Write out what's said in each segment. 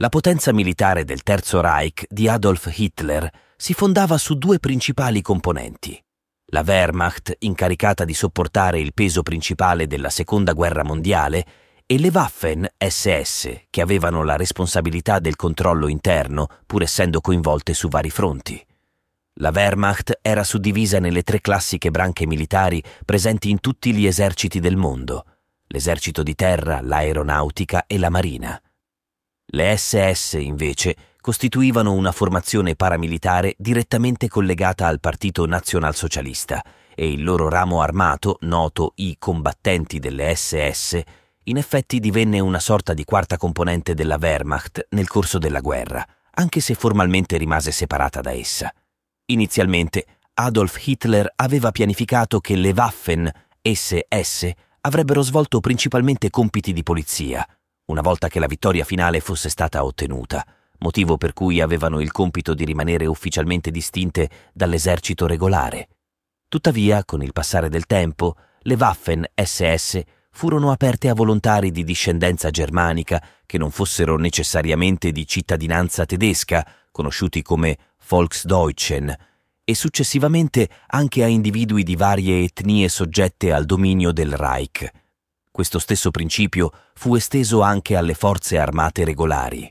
La potenza militare del Terzo Reich di Adolf Hitler si fondava su due principali componenti. La Wehrmacht, incaricata di sopportare il peso principale della Seconda Guerra Mondiale, e le Waffen SS, che avevano la responsabilità del controllo interno, pur essendo coinvolte su vari fronti. La Wehrmacht era suddivisa nelle tre classiche branche militari presenti in tutti gli eserciti del mondo, l'esercito di terra, l'aeronautica e la marina. Le SS, invece, costituivano una formazione paramilitare direttamente collegata al Partito Nazionalsocialista e il loro ramo armato, noto i combattenti delle SS, in effetti divenne una sorta di quarta componente della Wehrmacht nel corso della guerra, anche se formalmente rimase separata da essa. Inizialmente Adolf Hitler aveva pianificato che le Waffen SS avrebbero svolto principalmente compiti di polizia, una volta che la vittoria finale fosse stata ottenuta, motivo per cui avevano il compito di rimanere ufficialmente distinte dall'esercito regolare. Tuttavia, con il passare del tempo, le Waffen SS furono aperte a volontari di discendenza germanica che non fossero necessariamente di cittadinanza tedesca, conosciuti come Volksdeutschen, e successivamente anche a individui di varie etnie soggette al dominio del Reich. Questo stesso principio fu esteso anche alle forze armate regolari.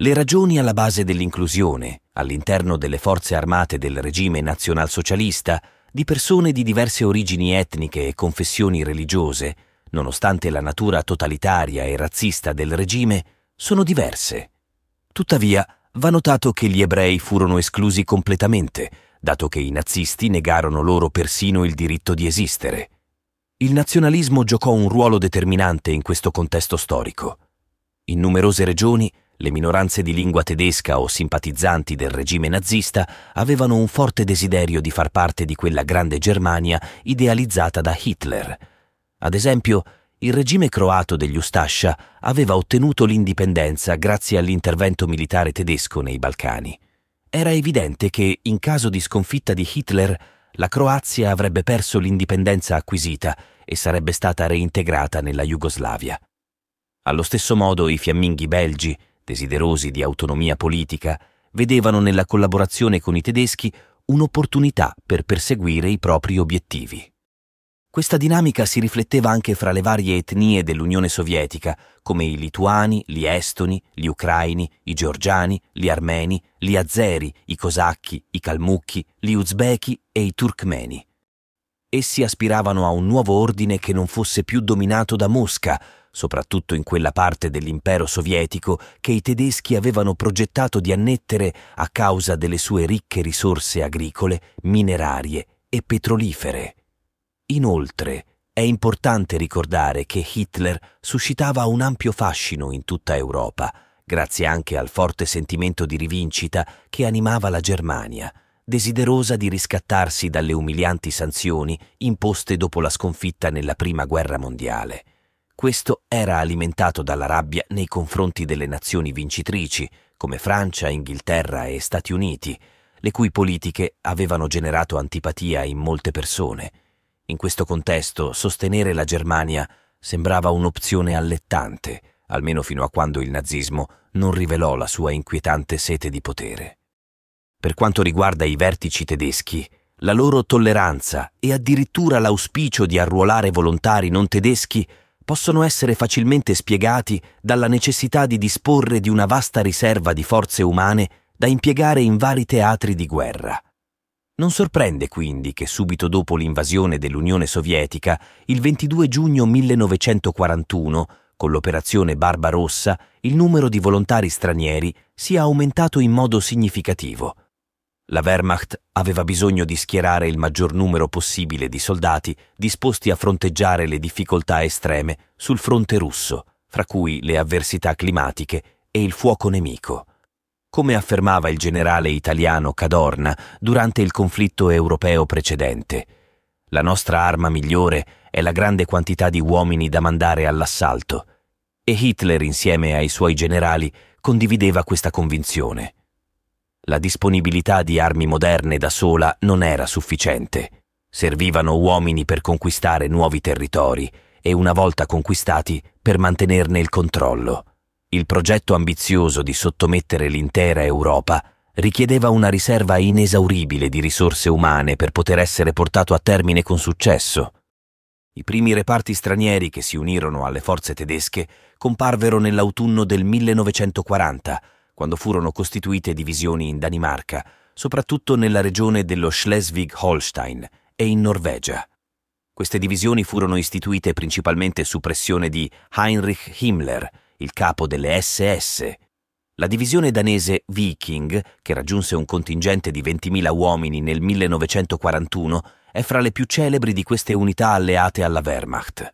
Le ragioni alla base dell'inclusione, all'interno delle forze armate del regime nazionalsocialista, di persone di diverse origini etniche e confessioni religiose, nonostante la natura totalitaria e razzista del regime, sono diverse. Tuttavia, va notato che gli ebrei furono esclusi completamente, dato che i nazisti negarono loro persino il diritto di esistere. Il nazionalismo giocò un ruolo determinante in questo contesto storico. In numerose regioni, le minoranze di lingua tedesca o simpatizzanti del regime nazista avevano un forte desiderio di far parte di quella grande Germania idealizzata da Hitler. Ad esempio, il regime croato degli Ustascia aveva ottenuto l'indipendenza grazie all'intervento militare tedesco nei Balcani. Era evidente che, in caso di sconfitta di Hitler, la Croazia avrebbe perso l'indipendenza acquisita e sarebbe stata reintegrata nella Jugoslavia. Allo stesso modo i fiamminghi belgi, desiderosi di autonomia politica, vedevano nella collaborazione con i tedeschi un'opportunità per perseguire i propri obiettivi. Questa dinamica si rifletteva anche fra le varie etnie dell'Unione Sovietica, come i lituani, gli estoni, gli ucraini, i georgiani, gli armeni, gli azeri, i cosacchi, i calmucchi, gli uzbeki e i turkmeni. Essi aspiravano a un nuovo ordine che non fosse più dominato da Mosca, soprattutto in quella parte dell'impero sovietico che i tedeschi avevano progettato di annettere a causa delle sue ricche risorse agricole, minerarie e petrolifere. Inoltre, è importante ricordare che Hitler suscitava un ampio fascino in tutta Europa, grazie anche al forte sentimento di rivincita che animava la Germania, desiderosa di riscattarsi dalle umilianti sanzioni imposte dopo la sconfitta nella Prima Guerra Mondiale. Questo era alimentato dalla rabbia nei confronti delle nazioni vincitrici, come Francia, Inghilterra e Stati Uniti, le cui politiche avevano generato antipatia in molte persone in questo contesto, sostenere la Germania sembrava un'opzione allettante, almeno fino a quando il nazismo non rivelò la sua inquietante sete di potere. Per quanto riguarda i vertici tedeschi, la loro tolleranza e addirittura l'auspicio di arruolare volontari non tedeschi possono essere facilmente spiegati dalla necessità di disporre di una vasta riserva di forze umane da impiegare in vari teatri di guerra. Non sorprende quindi che subito dopo l'invasione dell'Unione Sovietica, il 22 giugno 1941, con l'operazione Barbarossa, il numero di volontari stranieri sia aumentato in modo significativo. La Wehrmacht aveva bisogno di schierare il maggior numero possibile di soldati disposti a fronteggiare le difficoltà estreme sul fronte russo, fra cui le avversità climatiche e il fuoco nemico come affermava il generale italiano Cadorna durante il conflitto europeo precedente. La nostra arma migliore è la grande quantità di uomini da mandare all'assalto. E Hitler, insieme ai suoi generali, condivideva questa convinzione. La disponibilità di armi moderne da sola non era sufficiente. Servivano uomini per conquistare nuovi territori e, una volta conquistati, per mantenerne il controllo. Il progetto ambizioso di sottomettere l'intera Europa richiedeva una riserva inesauribile di risorse umane per poter essere portato a termine con successo. I primi reparti stranieri che si unirono alle forze tedesche comparvero nell'autunno del 1940, quando furono costituite divisioni in Danimarca, soprattutto nella regione dello Schleswig-Holstein e in Norvegia. Queste divisioni furono istituite principalmente su pressione di Heinrich Himmler, il capo delle SS. La divisione danese Viking, che raggiunse un contingente di 20.000 uomini nel 1941, è fra le più celebri di queste unità alleate alla Wehrmacht.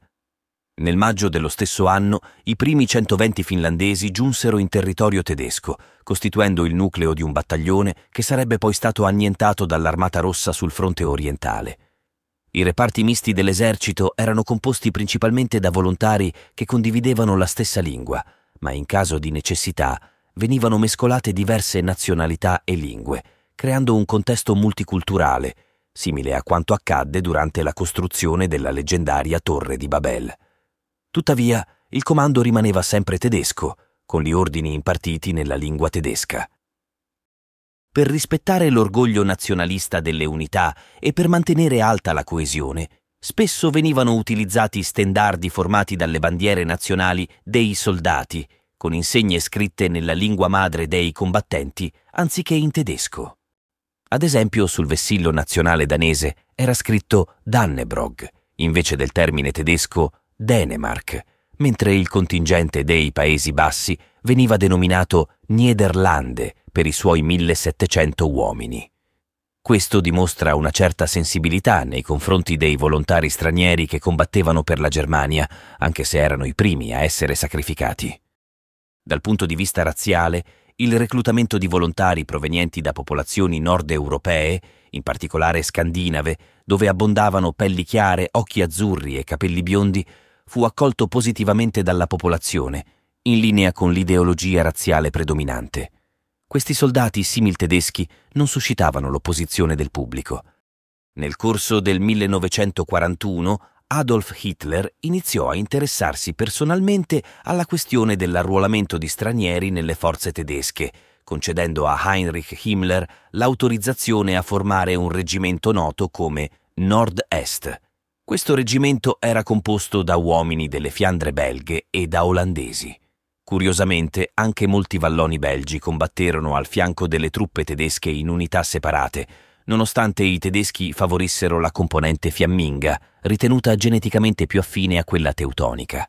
Nel maggio dello stesso anno i primi 120 finlandesi giunsero in territorio tedesco, costituendo il nucleo di un battaglione che sarebbe poi stato annientato dall'Armata Rossa sul fronte orientale. I reparti misti dell'esercito erano composti principalmente da volontari che condividevano la stessa lingua, ma in caso di necessità venivano mescolate diverse nazionalità e lingue, creando un contesto multiculturale, simile a quanto accadde durante la costruzione della leggendaria Torre di Babel. Tuttavia, il comando rimaneva sempre tedesco, con gli ordini impartiti nella lingua tedesca per rispettare l'orgoglio nazionalista delle unità e per mantenere alta la coesione, spesso venivano utilizzati stendardi formati dalle bandiere nazionali dei soldati, con insegne scritte nella lingua madre dei combattenti, anziché in tedesco. Ad esempio, sul vessillo nazionale danese era scritto Dannebrog, invece del termine tedesco Dänemark, mentre il contingente dei Paesi Bassi veniva denominato Niederlande, per i suoi 1700 uomini. Questo dimostra una certa sensibilità nei confronti dei volontari stranieri che combattevano per la Germania, anche se erano i primi a essere sacrificati. Dal punto di vista razziale, il reclutamento di volontari provenienti da popolazioni nord europee, in particolare scandinave, dove abbondavano pelli chiare, occhi azzurri e capelli biondi, fu accolto positivamente dalla popolazione, in linea con l'ideologia razziale predominante. Questi soldati simil tedeschi non suscitavano l'opposizione del pubblico. Nel corso del 1941 Adolf Hitler iniziò a interessarsi personalmente alla questione dell'arruolamento di stranieri nelle forze tedesche, concedendo a Heinrich Himmler l'autorizzazione a formare un reggimento noto come Nord-Est. Questo reggimento era composto da uomini delle Fiandre belghe e da olandesi. Curiosamente, anche molti valloni belgi combatterono al fianco delle truppe tedesche in unità separate, nonostante i tedeschi favorissero la componente fiamminga, ritenuta geneticamente più affine a quella teutonica.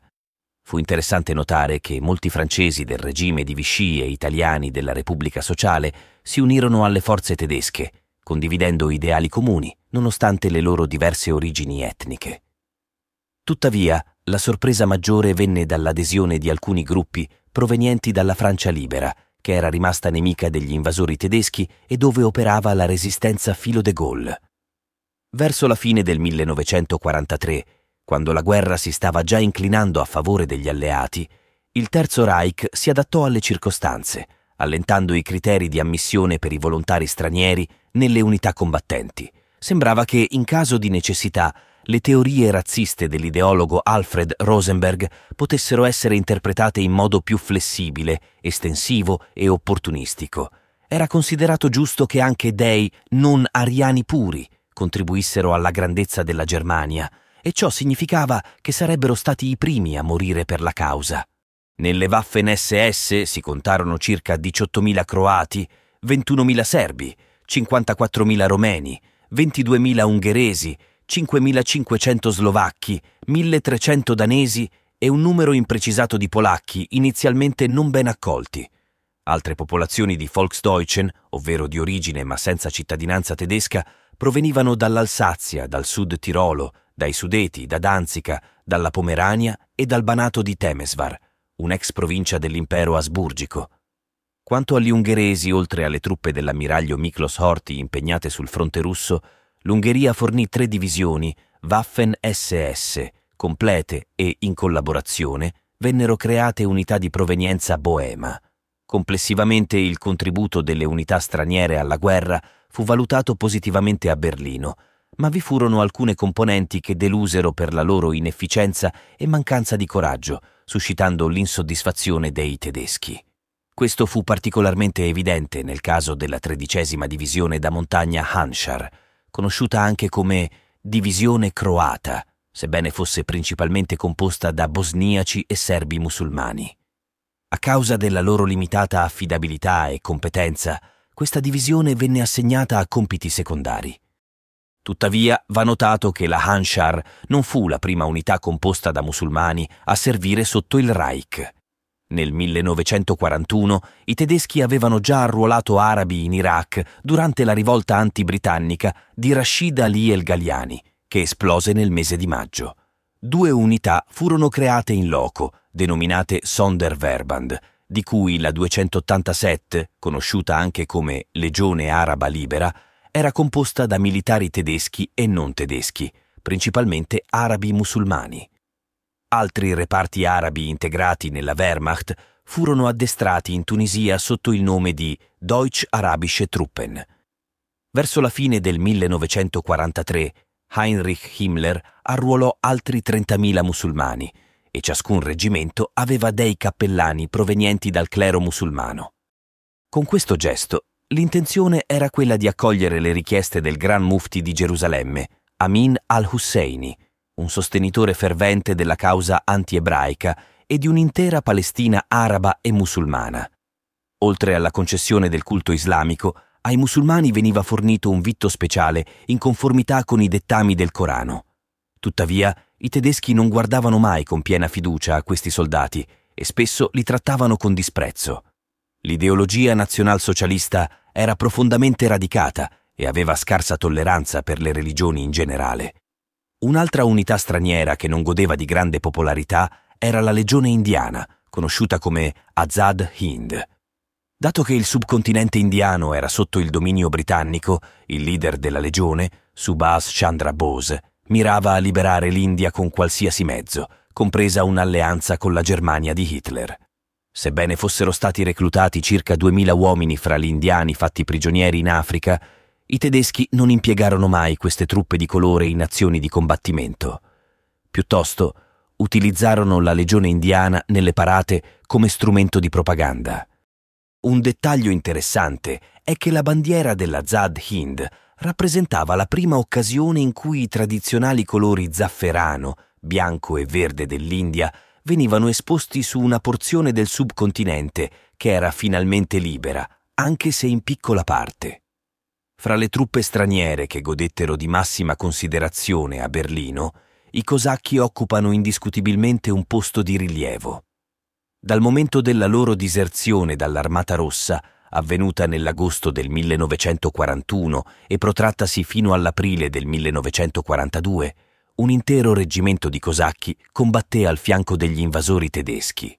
Fu interessante notare che molti francesi del regime di Vichy e italiani della Repubblica Sociale si unirono alle forze tedesche, condividendo ideali comuni, nonostante le loro diverse origini etniche. Tuttavia, la sorpresa maggiore venne dall'adesione di alcuni gruppi provenienti dalla Francia libera, che era rimasta nemica degli invasori tedeschi e dove operava la resistenza filo de Gaulle. Verso la fine del 1943, quando la guerra si stava già inclinando a favore degli alleati, il Terzo Reich si adattò alle circostanze, allentando i criteri di ammissione per i volontari stranieri nelle unità combattenti. Sembrava che, in caso di necessità, le teorie razziste dell'ideologo Alfred Rosenberg potessero essere interpretate in modo più flessibile, estensivo e opportunistico. Era considerato giusto che anche dei non ariani puri contribuissero alla grandezza della Germania, e ciò significava che sarebbero stati i primi a morire per la causa. Nelle Waffen SS si contarono circa 18.000 croati, 21.000 serbi, 54.000 romeni, 22.000 ungheresi, 5.500 slovacchi, 1.300 danesi e un numero imprecisato di polacchi inizialmente non ben accolti. Altre popolazioni di Volksdeutschen, ovvero di origine ma senza cittadinanza tedesca, provenivano dall'Alsazia, dal sud Tirolo, dai Sudeti, da Danzica, dalla Pomerania e dal Banato di Temesvar, un'ex provincia dell'impero asburgico. Quanto agli ungheresi, oltre alle truppe dell'ammiraglio Miklos Horthy impegnate sul fronte russo, l'Ungheria fornì tre divisioni Waffen SS, complete e, in collaborazione, vennero create unità di provenienza boema. Complessivamente il contributo delle unità straniere alla guerra fu valutato positivamente a Berlino, ma vi furono alcune componenti che delusero per la loro inefficienza e mancanza di coraggio, suscitando l'insoddisfazione dei tedeschi. Questo fu particolarmente evidente nel caso della tredicesima divisione da montagna Hanshar, conosciuta anche come divisione croata, sebbene fosse principalmente composta da bosniaci e serbi musulmani. A causa della loro limitata affidabilità e competenza, questa divisione venne assegnata a compiti secondari. Tuttavia va notato che la Hanshar non fu la prima unità composta da musulmani a servire sotto il Reich. Nel 1941 i tedeschi avevano già arruolato arabi in Iraq durante la rivolta anti-britannica di Rashid Ali el Ghaliani, che esplose nel mese di maggio. Due unità furono create in loco, denominate Sonderverband, di cui la 287, conosciuta anche come Legione Araba Libera, era composta da militari tedeschi e non tedeschi, principalmente arabi musulmani. Altri reparti arabi integrati nella Wehrmacht furono addestrati in Tunisia sotto il nome di Deutsch-Arabische Truppen. Verso la fine del 1943 Heinrich Himmler arruolò altri 30.000 musulmani e ciascun reggimento aveva dei cappellani provenienti dal clero musulmano. Con questo gesto l'intenzione era quella di accogliere le richieste del Gran Mufti di Gerusalemme, Amin al-Husseini, un sostenitore fervente della causa anti-ebraica e di un'intera Palestina araba e musulmana. Oltre alla concessione del culto islamico, ai musulmani veniva fornito un vitto speciale in conformità con i dettami del Corano. Tuttavia, i tedeschi non guardavano mai con piena fiducia a questi soldati e spesso li trattavano con disprezzo. L'ideologia nazionalsocialista era profondamente radicata e aveva scarsa tolleranza per le religioni in generale. Un'altra unità straniera che non godeva di grande popolarità era la legione indiana, conosciuta come Azad Hind. Dato che il subcontinente indiano era sotto il dominio britannico, il leader della legione, Subhas Chandra Bose, mirava a liberare l'India con qualsiasi mezzo, compresa un'alleanza con la Germania di Hitler. Sebbene fossero stati reclutati circa 2000 uomini fra gli indiani fatti prigionieri in Africa, i tedeschi non impiegarono mai queste truppe di colore in azioni di combattimento. Piuttosto, utilizzarono la legione indiana nelle parate come strumento di propaganda. Un dettaglio interessante è che la bandiera della Zad Hind rappresentava la prima occasione in cui i tradizionali colori zafferano, bianco e verde dell'India venivano esposti su una porzione del subcontinente che era finalmente libera, anche se in piccola parte. Fra le truppe straniere che godettero di massima considerazione a Berlino, i cosacchi occupano indiscutibilmente un posto di rilievo. Dal momento della loro diserzione dall'Armata Rossa, avvenuta nell'agosto del 1941 e protrattasi fino all'aprile del 1942, un intero reggimento di cosacchi combatté al fianco degli invasori tedeschi.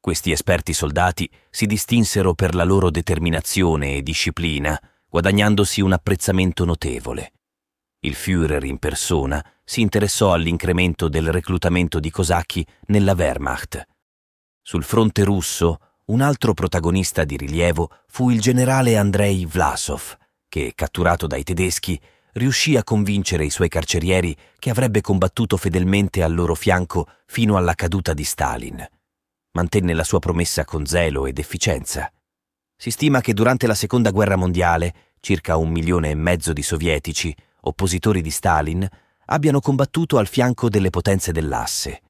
Questi esperti soldati si distinsero per la loro determinazione e disciplina, guadagnandosi un apprezzamento notevole. Il Führer in persona si interessò all'incremento del reclutamento di cosacchi nella Wehrmacht. Sul fronte russo, un altro protagonista di rilievo fu il generale Andrei Vlasov, che, catturato dai tedeschi, riuscì a convincere i suoi carcerieri che avrebbe combattuto fedelmente al loro fianco fino alla caduta di Stalin. Mantenne la sua promessa con zelo ed efficienza. Si stima che durante la Seconda Guerra Mondiale circa un milione e mezzo di sovietici, oppositori di Stalin, abbiano combattuto al fianco delle potenze dell'asse.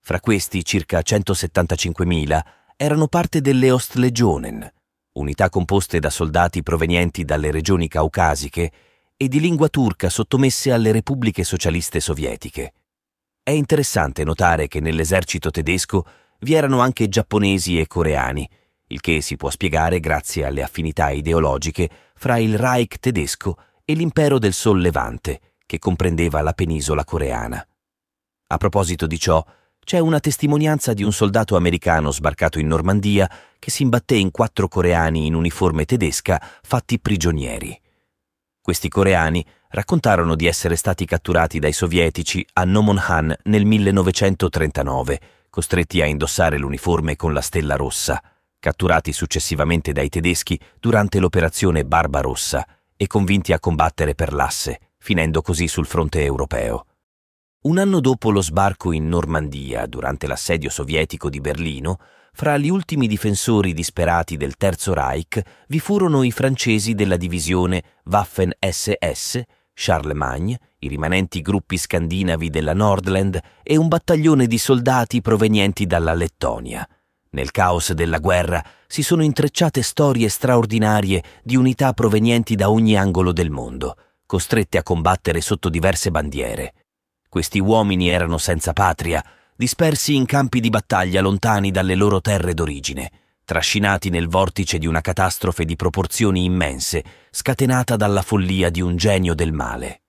Fra questi circa 175.000 erano parte delle Ostlegionen, unità composte da soldati provenienti dalle regioni caucasiche e di lingua turca sottomesse alle repubbliche socialiste sovietiche. È interessante notare che nell'esercito tedesco vi erano anche giapponesi e coreani, il che si può spiegare grazie alle affinità ideologiche fra il Reich tedesco e l'impero del Sol Levante, che comprendeva la penisola coreana. A proposito di ciò, c'è una testimonianza di un soldato americano sbarcato in Normandia che si imbatté in quattro coreani in uniforme tedesca fatti prigionieri. Questi coreani raccontarono di essere stati catturati dai sovietici a Nomonhan nel 1939, costretti a indossare l'uniforme con la stella rossa catturati successivamente dai tedeschi durante l'operazione Barbarossa e convinti a combattere per l'asse, finendo così sul fronte europeo. Un anno dopo lo sbarco in Normandia, durante l'assedio sovietico di Berlino, fra gli ultimi difensori disperati del Terzo Reich vi furono i francesi della divisione Waffen-SS, Charlemagne, i rimanenti gruppi scandinavi della Nordland e un battaglione di soldati provenienti dalla Lettonia. Nel caos della guerra si sono intrecciate storie straordinarie di unità provenienti da ogni angolo del mondo, costrette a combattere sotto diverse bandiere. Questi uomini erano senza patria, dispersi in campi di battaglia lontani dalle loro terre d'origine, trascinati nel vortice di una catastrofe di proporzioni immense, scatenata dalla follia di un genio del male.